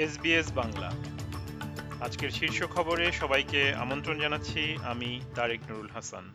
SBS Bangla. আজকের শীর্ষ খবরে সবাইকে আমন্ত্রণ জানাচ্ছি আমি তারেক নুরুল হাসান।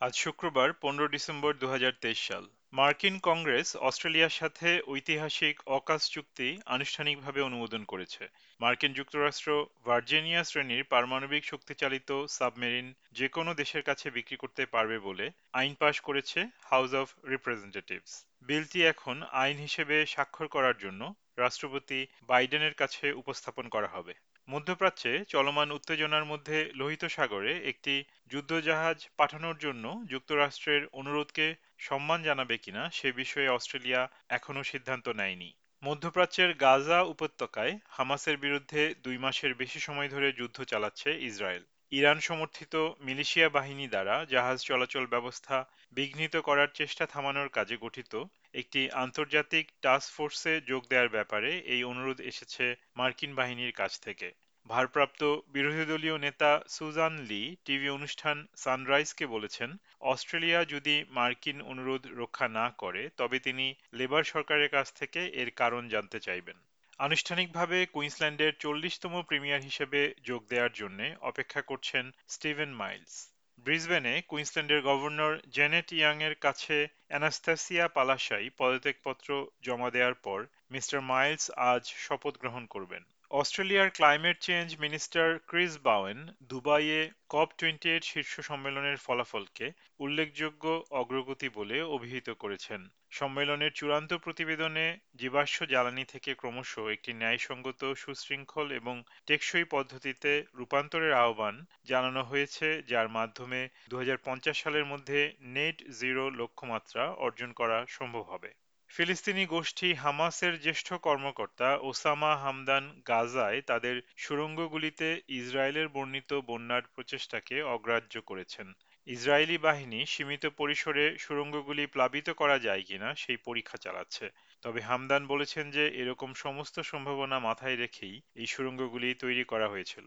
আজ শুক্রবার, পনেরো ডিসেম্বর দু হাজার তেইশ সাল। মার্কিন কংগ্রেস অস্ট্রেলিয়ার সাথে ঐতিহাসিক অকাস চুক্তি আনুষ্ঠানিকভাবে অনুমোদন করেছে। মার্কিন যুক্তরাষ্ট্র ভার্জিনিয়া শ্রেণির পারমাণবিক শক্তিচালিত সাবমেরিন যে কোনো দেশের কাছে বিক্রি করতে পারবে বলে আইন পাশ করেছে হাউস অফ রিপ্রেজেন্টেটিভস। বিলটি এখন আইন হিসেবে স্বাক্ষর করার জন্য রাষ্ট্রপতি বাইডেনের কাছে উপস্থাপন করা হবে। মধ্যপ্রাচ্যে চলমান উত্তেজনার মধ্যে লোহিত সাগরে একটি যুদ্ধজাহাজ পাঠানোর জন্য যুক্তরাষ্ট্রের অনুরোধকে সম্মান জানাবে কিনা সে বিষয়ে অস্ট্রেলিয়া এখনও সিদ্ধান্ত নেয়নি। মধ্যপ্রাচ্যের গাজা উপত্যকায় হামাসের বিরুদ্ধে দুই মাসের বেশি সময় ধরে যুদ্ধ চালাচ্ছে ইসরায়েল। ইরান সমর্থিত মিলিশিয়া বাহিনী দ্বারা জাহাজ চলাচল ব্যবস্থা বিঘ্নিত করার চেষ্টা থামানোর কাজে গঠিত একটি আন্তর্জাতিক টাস্ক ফোর্সে যোগ দেওয়ার ব্যাপারে এই অনুরোধ এসেছে মার্কিন বাহিনীর কাছ থেকে। ভারপ্রাপ্ত বিরোধী দলীয় নেতা সুজান লি টিভি অনুষ্ঠান সানরাইজকে বলেছেন, অস্ট্রেলিয়া যদি মার্কিন অনুরোধ রক্ষা না করে, তবে তিনি লেবার সরকারের কাছ থেকে এর কারণ জানতে চাইবেন। আনুষ্ঠানিকভাবে কুইন্সল্যান্ডের চল্লিশতম প্রিমিয়ার হিসেবে যোগ দেওয়ার জন্য অপেক্ষা করছেন স্টিভেন মাইলস। ব্রিসবেনে কুইন্সল্যান্ডের গভর্নর জেনেট ইয়াং এর কাছে অ্যানাস্তাসিয়া পালাশাই পদত্যাগপত্র জমা দেওয়ার পর মিস্টার মাইলস আজ শপথ গ্রহণ করবেন। অস্ট্রেলিয়ার climate change minister Chris Bowen দুবাইয়ে কপ টোয়েন্টি এইট শীর্ষ সম্মেলনের ফলাফলকে উল্লেখযোগ্য অগ্রগতি বলে অভিহিত করেছেন। সম্মেলনের চূড়ান্ত প্রতিবেদনে জীবাশ্ম জ্বালানি থেকে ক্রমশ একটি ন্যায়সঙ্গত, সুশৃঙ্খল এবং টেকসই পদ্ধতিতে রূপান্তরের আহ্বান জানানো হয়েছে, যার মাধ্যমে দু হাজার পঞ্চাশ সালের মধ্যে নেট জিরো লক্ষ্যমাত্রা অর্জন করা সম্ভব হবে। ফিলিস্তিনি গোষ্ঠী হামাসের জ্যেষ্ঠ কর্মকর্তা ওসামা হামদান গাজায় তাদের সুড়ঙ্গগুলিতে ইসরায়েলের বর্ণিত বন্যার প্রচেষ্টাকে অগ্রাহ্য করেছেন। ইসরায়েলি বাহিনী সীমিত পরিসরে সুড়ঙ্গগুলি প্লাবিত করা যায় কিনা সেই পরীক্ষা চালাচ্ছে। তবে হামদান বলেছেন যে, এরকম সমস্ত সম্ভাবনা মাথায় রেখেই এই সুড়ঙ্গগুলি তৈরি করা হয়েছিল।